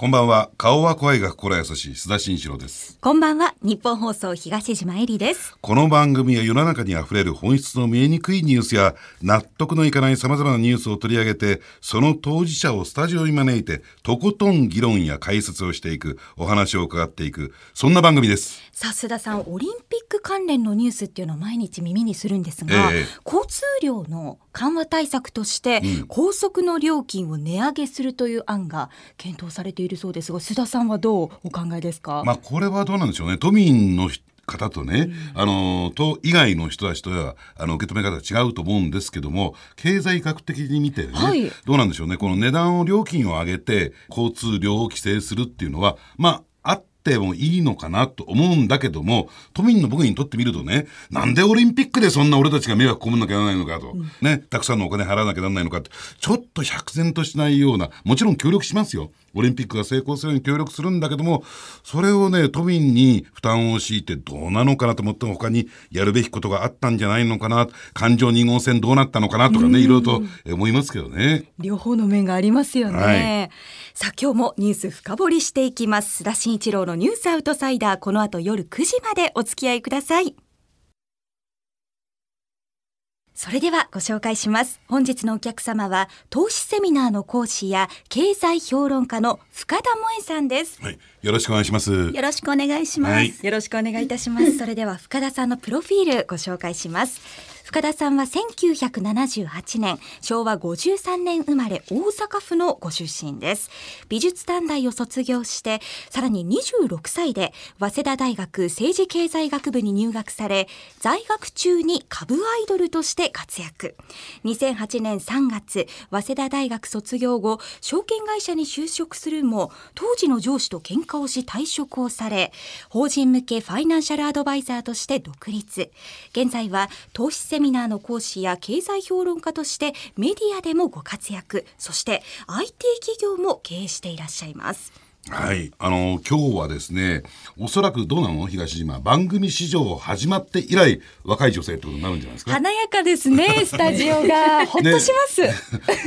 こんばんは。顔は声が心優しい須田慎一郎です。こんばんは。日本放送東島えりです。この番組は世の中に溢れる本質の見えにくいニュースや納得のいかない様々なニュースを取り上げて、その当事者をスタジオに招いて、とことん議論や解説をしていく、お話を伺っていく、そんな番組です。さあ須田さん、オリンピック関連のニュースっていうのを毎日耳にするんですが、ええ交通量の緩和対策として、うん高速の料金を値上げするという案が検討されているそうですが、須田さんはどうお考えですか？まあ、これはどうなんでしょうね。都民の人方とね、あの、都以外の人たちとは、あの、受け止め方が違うと思うんですけども、経済学的に見てね、はいどうなんでしょうね。この値段を、料金を上げて、交通量を規制するっていうのは、まあ、あってもいいのかなと思うんだけども、都民の僕にとってみるとね、なんでオリンピックでそんな俺たちが迷惑被んなきゃならないのかと、ね、たくさんのお金払わなきゃならないのかって、ちょっと百然としないような、もちろん協力しますよ。オリンピックが成功するように協力するんだけども、それをね、都民に負担を強いてどうなのかなと思っても他にやるべきことがあったんじゃないのかな、感情2号線どうなったのかなとかね、いろいろとえ思いますけどね。両方の面がありますよね。はいさあ今日もニュース深掘りしていきます。須田慎一郎のニュースアウトサイダー、この後夜9時までお付き合いください。それではご紹介します。本日のお客様は、投資セミナーの講師や経済評論家の深田萌さんです。はい。よろしくお願いします。よろしくお願いします。はいよろしくお願いいたします。それでは深田さんのプロフィールご紹介します。深田さんは1978年、昭和53年生まれ大阪府のご出身です。美術短大を卒業して、さらに26歳で早稲田大学政治経済学部に入学され、在学中に株アイドルとして活躍。2008年3月、早稲田大学卒業後、証券会社に就職するも、当時の上司と喧嘩をし退職をされ、法人向けファイナンシャルアドバイザーとして独立。現在は投資セミナーの講師や経済評論家としてメディアでもご活躍、そして IT 企業も経営していらっしゃいます。はい。あの、今日はですね、おそらくどうなの？東島。番組史上始まって以来、若い女性ってことになるんじゃないですか？華やかですね、スタジオが。ほっとします。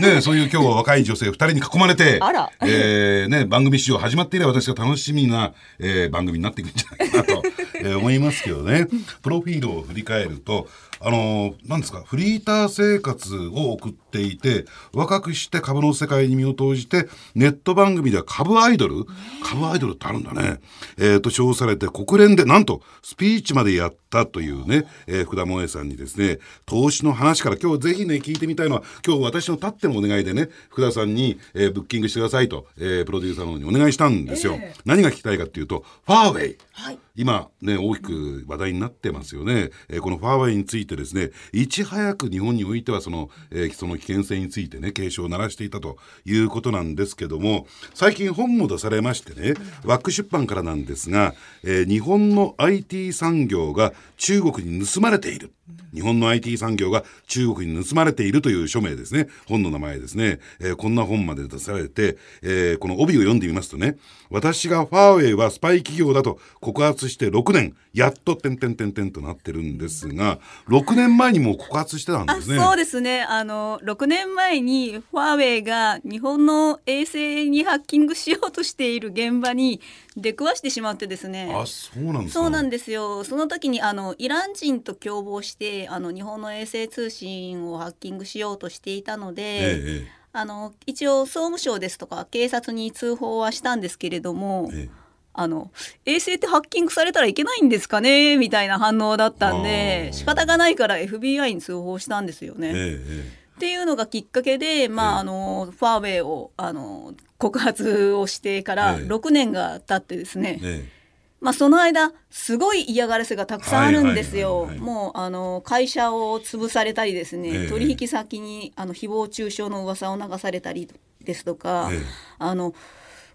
ね、そういう今日は若い女性2人に囲まれて、あらえーね、番組史上始まって以来私が楽しみな、えー番組になっていくんじゃないかなと、えー思いますけどね。プロフィールを振り返ると、あのーなんですか、フリーター生活を送っていて、若くして株の世界に身を投じて、ネット番組では株アイドル株アイドルってあるんだね。えーと、称されて国連で、なんと、スピーチまでやったというね、えー福田萌さんにですね、投資の話から今日ぜひね、聞いてみたいのは、今日私のたってのお願いでね、福田さんに、えーブッキングしてくださいと、えープロデューサーの方にお願いしたんですよ。何が聞きたいかっていうと、ファーウェイ。はい今ね、大きく話題になってますよね。えーこのファーウェイについてですね、いち早く日本においてはその、えーその危険性についてね、警鐘を鳴らしていたということなんですけども、最近本も出されましてね、ワック出版からなんですが、えー日本の IT 産業が中国に盗まれている。日本の IT 産業が中国に盗まれているという署名ですね。本の名前ですね。えーこんな本まで出されて、えーこの帯を読んでみますとね、私がファーウェイはスパイ企業だと告発して6年、やっと点々点々となってるんですが、6年前にもう告発してたんあですね。そうですねあの6年前にファーウェイが日本の衛星にハッキングしようとしている現場に出くわしてしまってですねあ、そうなんですか。そうなんですよその時にあのイラン人と共謀してあの日本の衛星通信をハッキングしようとしていたので、えええあの一応総務省ですとか警察に通報はしたんですけれども、ええ。あの衛星ってハッキングされたらいけないんですかね？みたいな反応だったんあでー。仕方がないから FBI に通報したんですよね。えええっていうのがきっかけで、まあ、ええ。あのファーウェイをあの告発をしてからええ。6年が経ってですね、ええまあ、その間すごい嫌がらせがたくさんあるんですよ。もうあの会社を潰されたりですね、ええ。取引先にあの誹謗中傷の噂を流されたりですとか、ええ。あの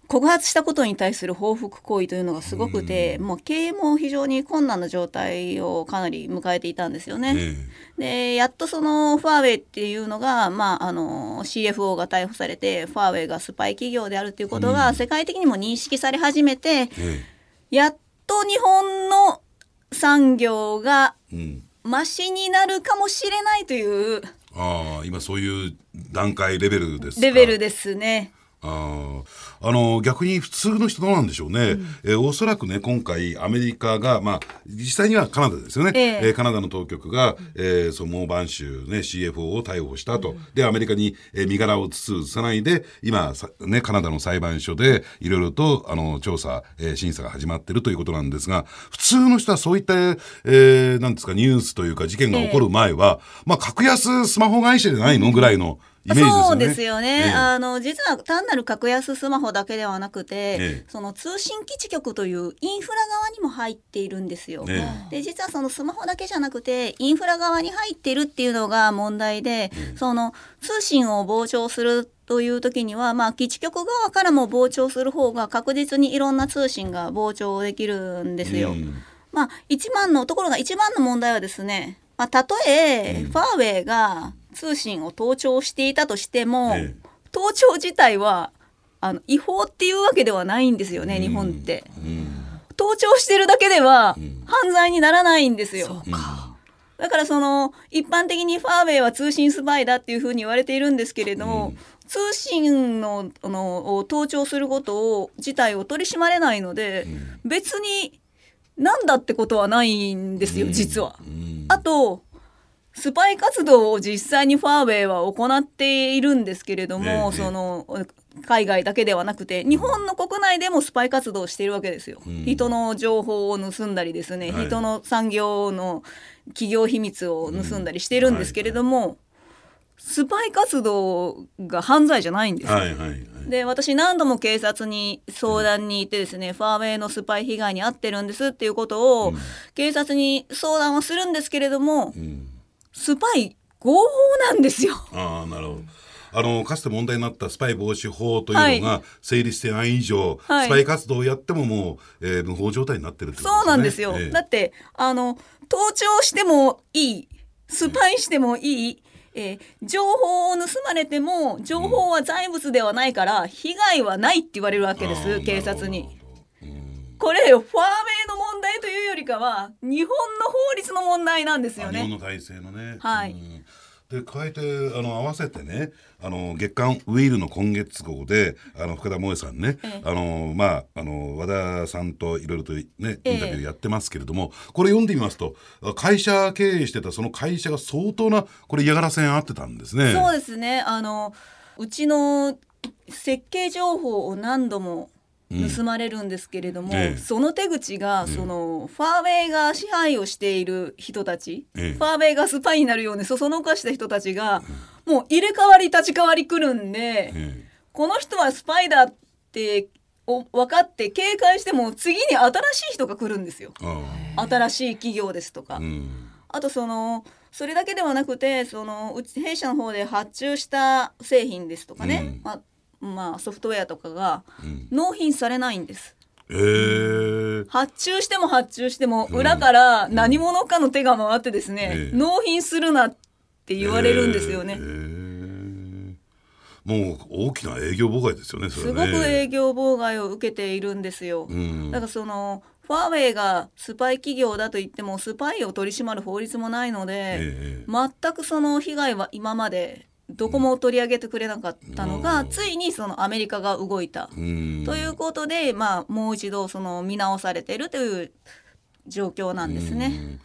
告発したことに対する報復行為というのがすごくて、もう経営も非常に困難な状態をかなり迎えていたんですよね。えでやっとそのファーウェイっていうのが、まあ、あの CFO が逮捕されてファーウェイがスパイ企業であるということが世界的にも認識され始めて、ええやっと日本の産業がえうん。マシになるかもしれないというああ、今そういう段階レベルですか？レベルですね。ああの逆に普通の人どうなんでしょうね、えーおそらくね今回アメリカがまあ実際にはカナダですよね、ええ。えーカナダの当局が、えーそのモーバン州、ね、CFO を逮捕したと、でアメリカに、えー身柄を移す移さないで今さ、ね、カナダの裁判所でいろいろとあの調査、えー審査が始まっているということなんですが普通の人はそういった、えーなんですかニュースというか事件が起こる前は、まあ格安スマホ会社じゃないのぐらいのイメージですよね。そうですよね、ええ。あの実は単なる格安スマホだけではなくて、ええ。その通信基地局というインフラ側にも入っているんですよ。えで実はそのスマホだけじゃなくてインフラ側に入っているっていうのが問題で、その通信を傍聴するという時には、まあ、基地局側からも傍聴する方が確実にいろんな通信が傍聴できるんですよ。うん。まあ、一番のところが一番の問題はですね、まあ、たとえファーウェイが通信を盗聴していたとしても、ええ。盗聴自体はあの違法っていうわけではないんですよね、日本って。うん。盗聴してるだけではん。犯罪にならないんですよ。そうか。だからその一般的にファーウェイは通信スパイだっていうふうに言われているんですけれども、通信のあのを盗聴することを自体を取り締まれないので、別になんだってことはないんですよ、実は。うん。あとスパイ活動を実際にファーウェイは行っているんですけれども、ええその海外だけではなくて日本の国内でもスパイ活動をしているわけですよ、ん。人の情報を盗んだりですね、はい。人の産業の企業秘密を盗んだりしているんですけれども、スパイ活動が犯罪じゃないんですよ。はいはいはい。で私何度も警察に相談に行ってですね、ファーウェイのスパイ被害に遭ってるんですっていうことを、警察に相談はするんですけれども、うんスパイ合法なんですよ。ああなるほど。あのかつて問題になったスパイ防止法というのが成立してない以上、はいスパイ活動をやってももう、えー無法状態になってるってことそうなんですよ。ええだってあの盗聴してもいいスパイしてもいい、えー情報を盗まれても情報は財物ではないから被害はないって言われるわけです、警察にこれファーウェイの問題というよりかは日本の法律の問題なんですよね。あ日本の体制のね。はいうんで加えてあの合わせてねあの月刊ウィールの今月号であの深田萌さんね、ええあのまああの和田さんといろいろとねインタビええューやってますけれども、これ読んでみますと会社経営してたその会社が相当なこれ嫌がらせにあってたんですね。そうですねあのうちの設計情報を何度も盗まれるんですけれども、ええ。その手口が、そのファーウェイが支配をしている人たち、ええ。ファーウェイがスパイになるようにそそのかした人たちが、もう入れ替わり立ち替わり来るんで、えこの人はスパイだってお分かって警戒しても次に新しい人が来るんですよ。新しい企業ですとか。あうん。あとそのそれだけではなくてそのうち弊社の方で発注した製品ですとかね、うん。まあまあ、ソフトウェアとかがうん納品されないんです。ええ発注しても発注しても裏から何者かの手が回ってですね、ええ納品するなって言われるんですよね。ええもう大きな営業妨害ですよね。それすねごく営業妨害を受けているんですよ。うんだからそのファーウェイがスパイ企業だと言ってもスパイを取り締まる法律もないので、ええ全くその被害は今までどこも取り上げてくれなかったのが、ついにそのアメリカが動いた、うんということで、まあ、もう一度その見直されているという状況なんですね。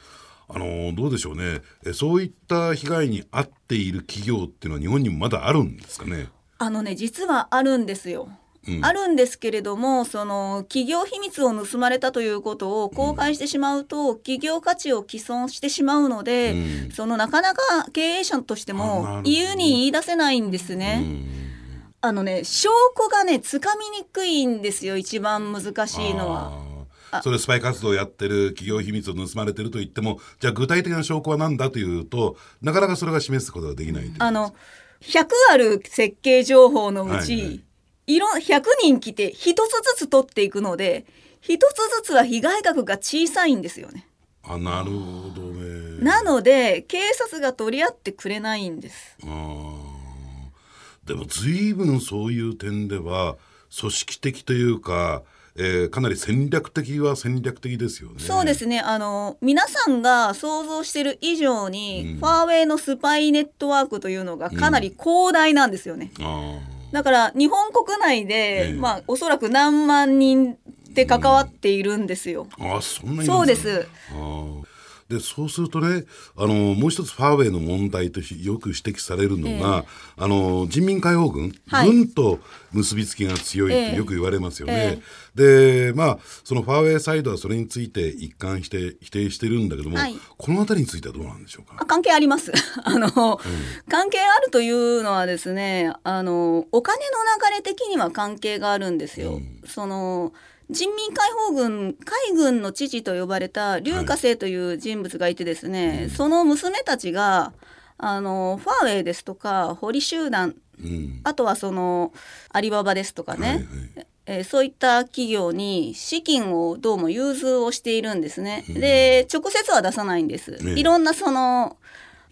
あのどうでしょうねえそういった被害に遭っている企業っていうのは日本にもまだあるんですかね？あのね実はあるんですよ。うん。あるんですけれどもその企業秘密を盗まれたということを公開してしまうと、企業価値を毀損してしまうので、うん。そのなかなか経営者としても言うに言い出せないんですね。うん。あのね証拠がねつかみにくいんですよ一番難しいのは。それスパイ活動をやってる企業秘密を盗まれてると言ってもじゃあ具体的な証拠は何だというとなかなかそれが示すことができないあの100ある設計情報のうち、はいはいいろん100人来て1つずつ取っていくので1つずつは被害額が小さいんですよね。あなるほどね。なので警察が取り合ってくれないんです。あーでも随分そういう点では組織的というか、えーかなり戦略的は戦略的ですよね。そうですねあの皆さんが想像してる以上に、ファーウェイのスパイネットワークというのがかなり広大なんですよね。あだから日本国内で、ええまあおそらく何万人で関わっているんですよ。あそんなそうです。あーでそうするとねあのもう一つファーウェイの問題としてよく指摘されるのが、あの人民解放軍、はい軍と結びつきが強いっええてよく言われますよね。でまあそのファーウェイサイドはそれについて一貫して否定してるんだけども、はいこの辺りについてはどうなんでしょうか？あ。関係あります。あの、関係あるというのはですね、あの、お金の流れ的には関係があるんですよ。その、人民解放軍、海軍の父と呼ばれた劉華生という人物がいてですね、その娘たちが、あの、ファーウェイですとか、堀集団、うん。あとはその、アリババですとかね、はいはい。えーそういった企業に資金をどうも融通をしているんですね。で直接は出さないんです。ねいろんなその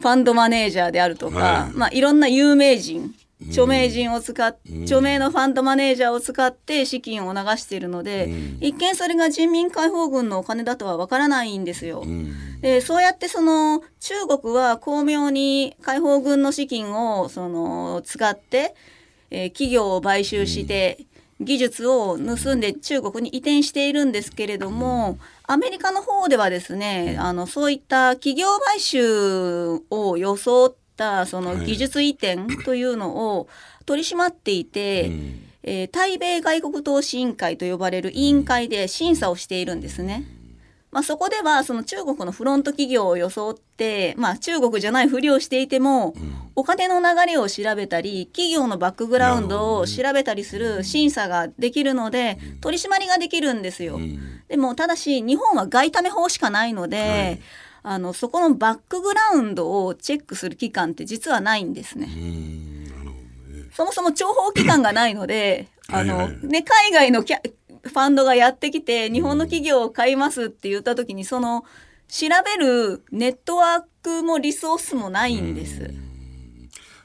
ファンドマネージャーであるとか、はい。まあ、いろんな有名人著名人を使っ著名のファンドマネージャーを使って資金を流しているので、うん。一見それが人民解放軍のお金だとはわからないんですよ。うん。でそうやってその中国は巧妙に解放軍の資金をその使って、えー企業を買収して、技術を盗んで中国に移転しているんですけれども、アメリカの方ではですねあのそういった企業買収を装ったそのはい。技術移転というのを取り締まっていて、うん。えー対米外国投資委員会と呼ばれる委員会で審査をしているんですね。まあ、そこではその中国のフロント企業を装って、まあ、中国じゃないふりをしていても、お金の流れを調べたり企業のバックグラウンドを調べたりする審査ができるので取り締まりができるんですよ。うん。でもただし日本は外為法しかないので、はいあのそこのバックグラウンドをチェックする機関って実はないんですね。そもそも諜報機関がないので、あの、はいはいね、海外のキャファンドがやってきて、日本の企業を買いますって言った時に、その、調べるネットワークもリソースもないんです。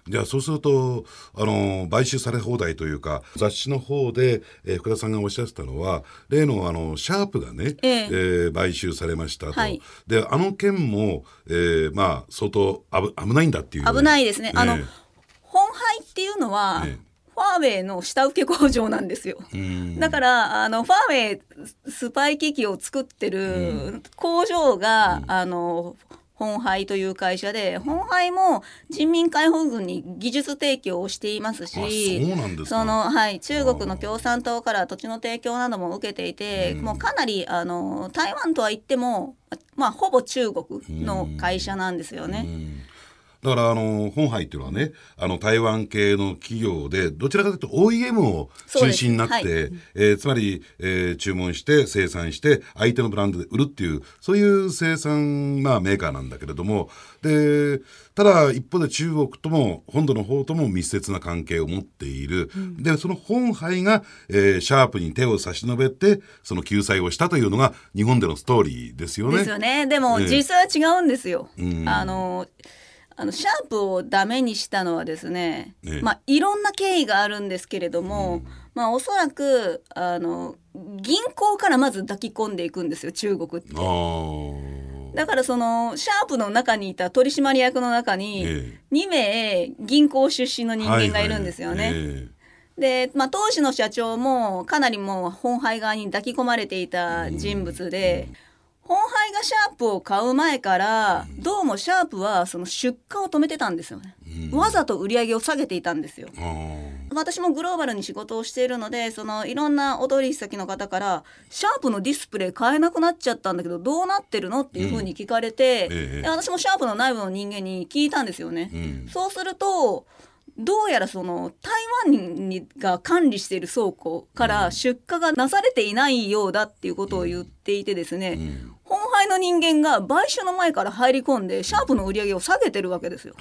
じゃあそうするとあの買収され放題というか雑誌の方で、えー福田さんがおっしゃってたのは例のあのシャープがね、ええ。ー買収されましたと、はい。であの件も、えーまあ相当危危ないんだっていう。危ないですね。あのええ、本廃っていうのは、ええ。ファーウェイの下請け工場なんですよ。うん。だからあのファーウェイスパイ機器を作ってる工場が、あの本廃という会社で本廃も人民解放軍に技術提供をしていますしあそうなんですか。その、はい、中国の共産党から土地の提供なども受けていて、もうかなりあの台湾とは言っても、まあ、ほぼ中国の会社なんですよね。うんだからあの本杯っていうのはねあの台湾系の企業でどちらかというと OEM を中心になって、そうですえーつまり、えー注文して生産して相手のブランドで売るっていうそういう生産、まあ、メーカーなんだけれどもでただ一方で中国とも本土の方とも密接な関係を持っている、でその本杯が、えーシャープに手を差し伸べてその救済をしたというのが日本でのストーリーですよね。ですよね。でもええ実際は違うんですよ。うんあのあのシャープをダメにしたのはですね、ええ。まあいろんな経緯があるんですけれども、まあおそらくあの銀行からまず抱き込んでいくんですよ中国って。だからそのシャープの中にいた取締役の中にえ2名銀行出身の人間がいるんですよね。はいはい。えで、まあ、当時の社長もかなりもう本廃側に抱き込まれていた人物で、本廃がシャープを買う前からどうもシャープはその出荷を止めてたんですよね。わざと売り上げを下げていたんですよ。私もグローバルに仕事をしているのでそのいろんなお取引先の方から「シャープのディスプレイ買えなくなっちゃったんだけどどうなってるの?」っていうふうに聞かれて、ええで私もシャープの内部の人間に聞いたんですよね。うんそうするとどうやらその台湾にが管理している倉庫から出荷がなされていないようだっていうことを言っていてですね、ん。本廃の人間が買収の前から入り込んでシャープの売り上げを下げてるわけですよ。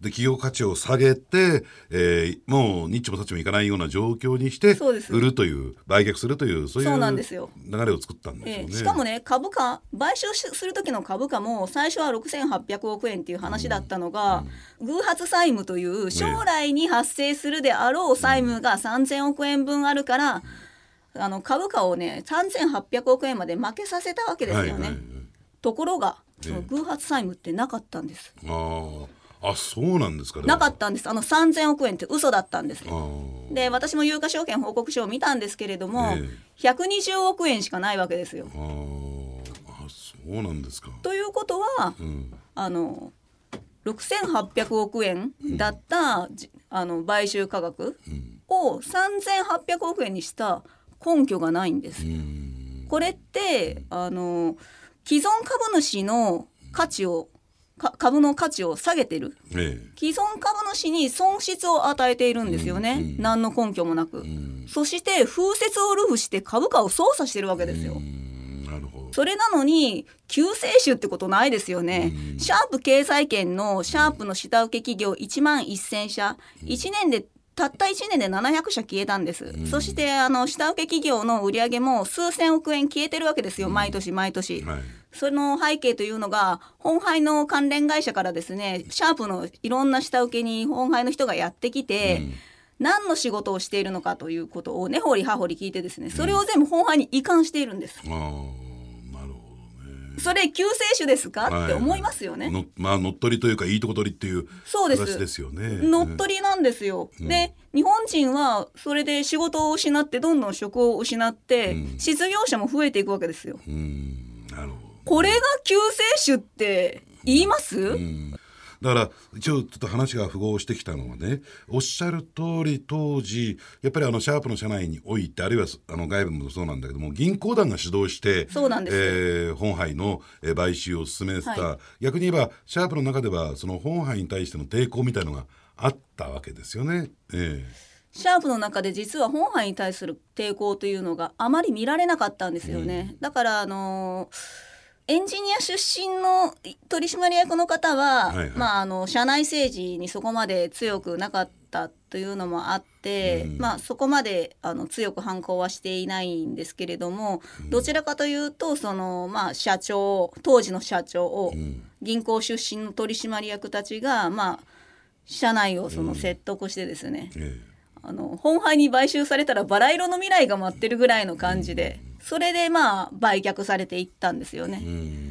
で企業価値を下げて、えーもうニッチもサッチもいかないような状況にして売るという売却するというそういう流れを作ったんですよね。ええしかもね株価買収しする時の株価も最初は6800億円っていう話だったのが、偶発債務という将来に発生するであろう債務が3000億円分あるから、あの株価をね3800億円まで負けさせたわけですよね。はいはいはい。ところがええその偶発債務ってなかったんです。あーあそうなんですかなかったんです。あの3000億円って嘘だったんですで私も有価証券報告書を見たんですけれども、え120億円しかないわけですよ。あそうなんですか。ということはうん。あの6800億円だった、じあの買収価格うん。を3800億円にした根拠がないんです。うん。これってあの既存株主の価値をか株の価値を下げてる。え既存株主に損失を与えているんですよね、うんうん。何の根拠もなく、えうん。そして風説をルフして株価を操作してるわけですよ、うんなるほど。それなのに救世主ってことないですよね、うん。シャープ経済圏のシャープの下請け企業1万1000社、1年でたった1年で700社消えたんです、ん。そしてあの下請け企業の売り上げも数千億円消えてるわけですよ。毎年毎年、はい。その背景というのが本廃の関連会社からですねシャープのいろんな下請けに本廃の人がやってきて、うん。何の仕事をしているのかということを根掘り葉掘り聞いてですねそれを全部本廃に移管しているんです。ああなるほどねそれ救世主ですか、はい。って思いますよね。のまあ乗っ取りというかいいとこ取りっていうそうです。形ですよね。乗っ取りなんですよ。うん。で日本人はそれで仕事を失ってどんどん職を失って、うん。失業者も増えていくわけですよ。うん。なるほど。これが救世主って言います、うんだから一応ちょっと話が符合してきたのはねおっしゃる通り当時やっぱりあのシャープの社内においてあるいはあの外部もそうなんだけども銀行団が主導してそうなんですえー本杯のえー買収を進めてた、は逆に言えばシャープの中ではその本杯に対しての抵抗みたいのがあったわけですよね。えシャープの中で実は本杯に対する抵抗というのがあまり見られなかったんですよね。だからあのーエンジニア出身の取締役の方は、はいはい。まああの社内政治にそこまで強くなかったというのもあって、うん。まあそこまであの強く反抗はしていないんですけれども、どちらかというとそのまあ社長当時の社長をえうん。銀行出身の取締役たちがまあ社内をその説得してですね、えあの本杯に買収されたらバラ色の未来が待ってるぐらいの感じでそれでまあ売却されていったんですよえね。うん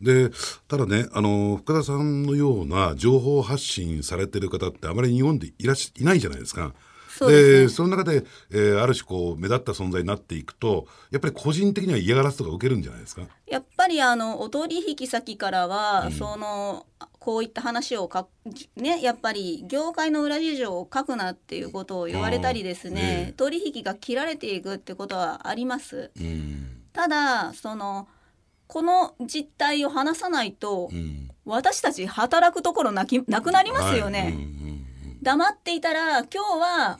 でただねあの深田さんのような情報発信されてる方ってあまり日本でいらっしいないじゃないですか。そうですねその中で、えーある種こう目立った存在になっていくとやっぱり個人的には嫌がらせとか受けるんじゃないですか。やっぱりあのお取引先からは、そのこういった話をかねやっぱり業界の裏事情を書くなっていうことを言われたりですね、ええ取引が切られていくってことはあります。うん。ただそのこの実態を話さないと、うん。私たち働くところなきなくなりますよね。はいうん。黙っていたら今日は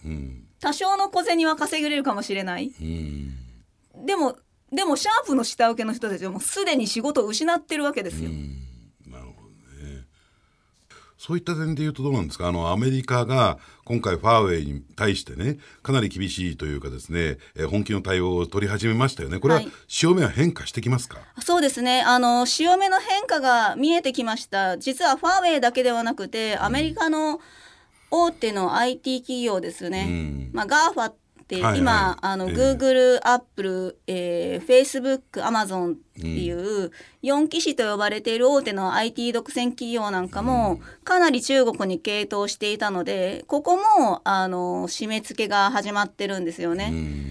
多少の小銭は稼げれるかもしれない。うん。でもでもシャープの下請けの人たちはもうすでに仕事を失ってるわけですよ、うん。そういった点で言うとどうなんですか？あのアメリカが今回ファーウェイに対してねかなり厳しいというかですね、えー本気の対応を取り始めましたよね。これははい。潮目は変化してきますか、そうですね。あの潮目の変化が見えてきました。実はファーウェイだけではなくてアメリカの大手の IT 企業ですね、うん。まあ、GAFA ってはいはい。今、あのええ。Google、Apple、えー、Facebook、Amazon っていう4騎士と呼ばれている大手の IT 独占企業なんかもかなり中国に傾倒していたのでここもあの締め付けが始まってるんですようね。ん。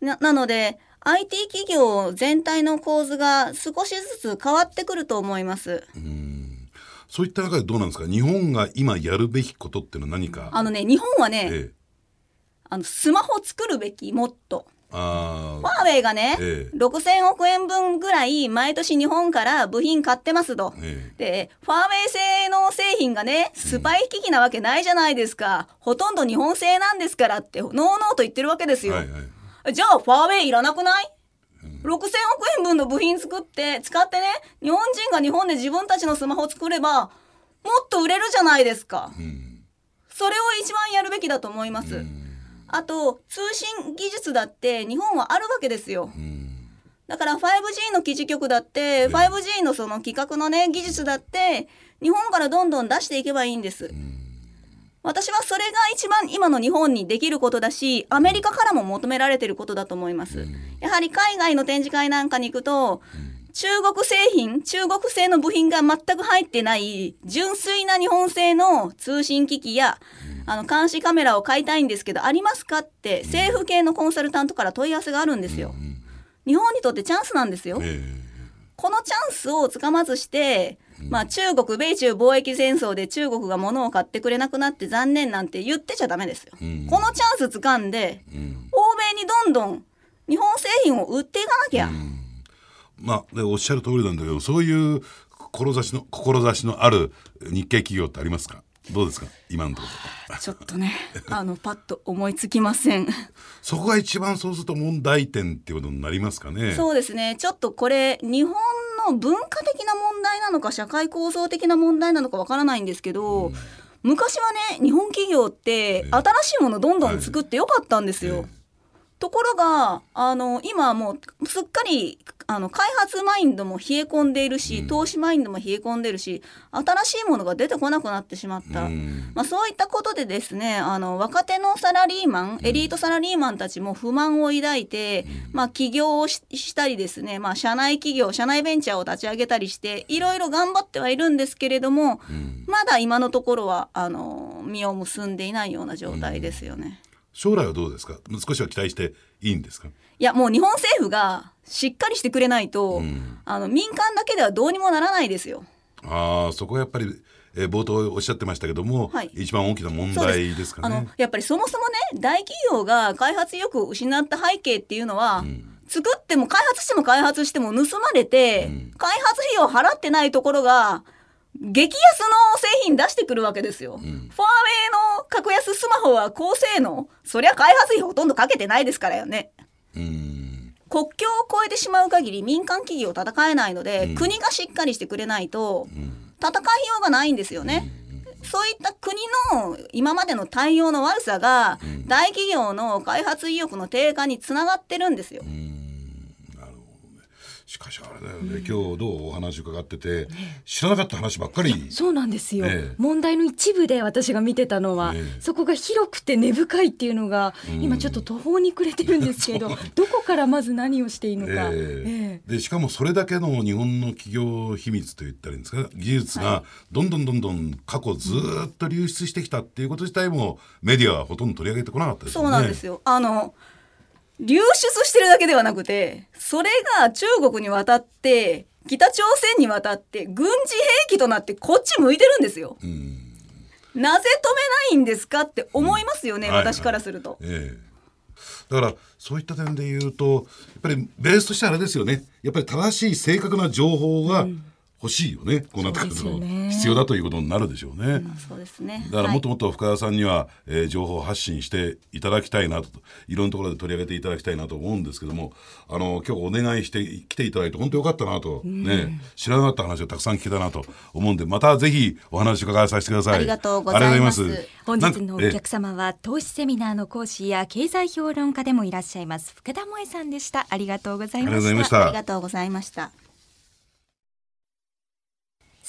ななので IT 企業全体の構図が少しずつ変わってくると思います。うん。そういった中でどうなんですか？日本が今やるべきことっていうのは何か？あのね日本はね、ええあのスマホ作るべきもっと。あファーウェイがね、ええ6000億円分ぐらい毎年日本から部品買ってますと。えで、ファーウェイ製の製品がね、スパイ機器なわけないじゃないですか。ほとんど日本製なんですからって、ノーノーと言ってるわけですよ。えはいはいじゃあ、ファーウェイいらなくない、6000億円分の部品作って、使ってね、日本人が日本で自分たちのスマホ作れば、もっと売れるじゃないですか。うんそれを一番やるべきだと思います。あと、通信技術だって日本はあるわけですよ。うんだから 5G の基地局だって、5G のその規格のね、技術だって、日本からどんどん出していけばいいんです。私はそれが一番今の日本にできることだし、アメリカからも求められてることだと思います。やはり海外の展示会なんかに行くと、中国製品、中国製の部品が全く入ってない純粋な日本製の通信機器や、あの監視カメラを買いたいんですけど、ありますかって政府系のコンサルタントから問い合わせがあるんですよ。日本にとってチャンスなんですよ。えこのチャンスをつかまずして、まあ中国、米中貿易戦争で中国が物を買ってくれなくなって残念なんて言ってちゃダメですよ。んこのチャンス掴んで、えうん欧米にどんどん日本製品を売っていかなきゃ。まあでおっしゃる通りなんだけどそういう志の志のある日系企業ってありますか？どうですか？今のところ。ちょっとね、あの、パッと思いつきません。そこが一番そうすると問題点っていうことになりますかね？そうですね。ちょっとこれ、日本の文化的な問題なのか、社会構造的な問題なのかわからないんですけど、昔はね、日本企業って新しいものどんどん作ってよかったんですよ。ええところが、あの、今はもうすっかり、あの、開発マインドも冷え込んでいるし、投資マインドも冷え込んでいるし、新しいものが出てこなくなってしまった。うん。まあ、そういったことでですねあの若手のサラリーマンエリートサラリーマンたちも不満を抱いて、まあ、起業をししたりですね、まあ、社内企業社内ベンチャーを立ち上げたりしていろいろ頑張ってはいるんですけれども、まだ今のところはあの実を結んでいないような状態ですよね。将来はどうですか？少しは期待していいんですか？いやもう日本政府がしっかりしてくれないと、ん。あの民間だけではどうにもならないですよ。ああそこはやっぱり、えー冒頭おっしゃってましたけども、はい。一番大きな問題ですかあのね。やっぱりそもそもね大企業が開発意欲を失った背景っていうのは、作っても開発しても開発しても盗まれて、開発費用を払ってないところが激安の製品出してくるわけですよ。ファーウェイの格安スマホは高性能。そりゃ開発費ほとんどかけてないですからよね。うん。国境を越えてしまう限り民間企業戦えないので、国がしっかりしてくれないと戦いようがないんですよね。そういった国の今までの対応の悪さが大企業の開発意欲の低下につながってるんですよ。しかしあれだよね、今日どうお話伺ってて、知らなかった話ばっかり。そうなんですよ、ええ。問題の一部で私が見てたのは、ええ。そこが広くて根深いっていうのが、今ちょっと途方に暮れてるんですけどどこからまず何をしていいのか、ええ。えでしかもそれだけの日本の企業秘密と言ったらいいんですか技術がどんどんどんどん過去ずーっと流出してきたっていうこと自体もメディアはほとんど取り上げてこなかったですよね。そうなんですよ。あの流出してるだけではなくてそれが中国に渡って北朝鮮に渡って軍事兵器となってこっち向いてるんですよ。なぜ止めないんですかって思いますよね、うん。はい私からすると。ええ。だからそういった点で言うとやっぱりベースとしてあれですよね。やっぱり正しい正確な情報が欲しいよね、こうなってくると、必要だということになるでしょうね。そうですね。だからもっとはいもっと深谷さんには、えー情報を発信していただきたいなといろんなところで取り上げていただきたいなと思うんですけどもあの今日お願いして来ていただいて本当よかったなと、ね知らなかった話をたくさん聞けたなと思うんでまたぜひお話伺わさせてください。ありがとうございます。本日のお客様は投資セミナーの講師や経済評論家でもいらっしゃいます。福田萌さんでした。ありがとうございありましがとうございましたた。ありがとうございました。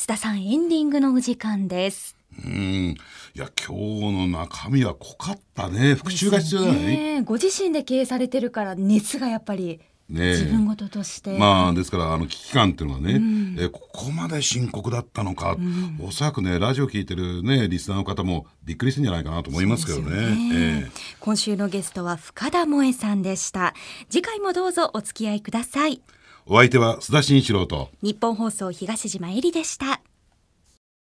須田さんエンディングのお時間です。うん。いや今日の中身は濃かったね。復習が必要だよね。ねえご自身で経営されてるから熱がやっぱりねえ。自分事として、まあですからあの危機感っていうのはね、えーここまで深刻だったのか、おそらくねラジオ聞いてるねリスナーの方もびっくりしてんじゃないかなと思いますけどね。ねえ。え今週のゲストは深田萌さんでした。次回もどうぞお付き合いくださいお相手は須田慎一郎と。日本放送東島えりでした。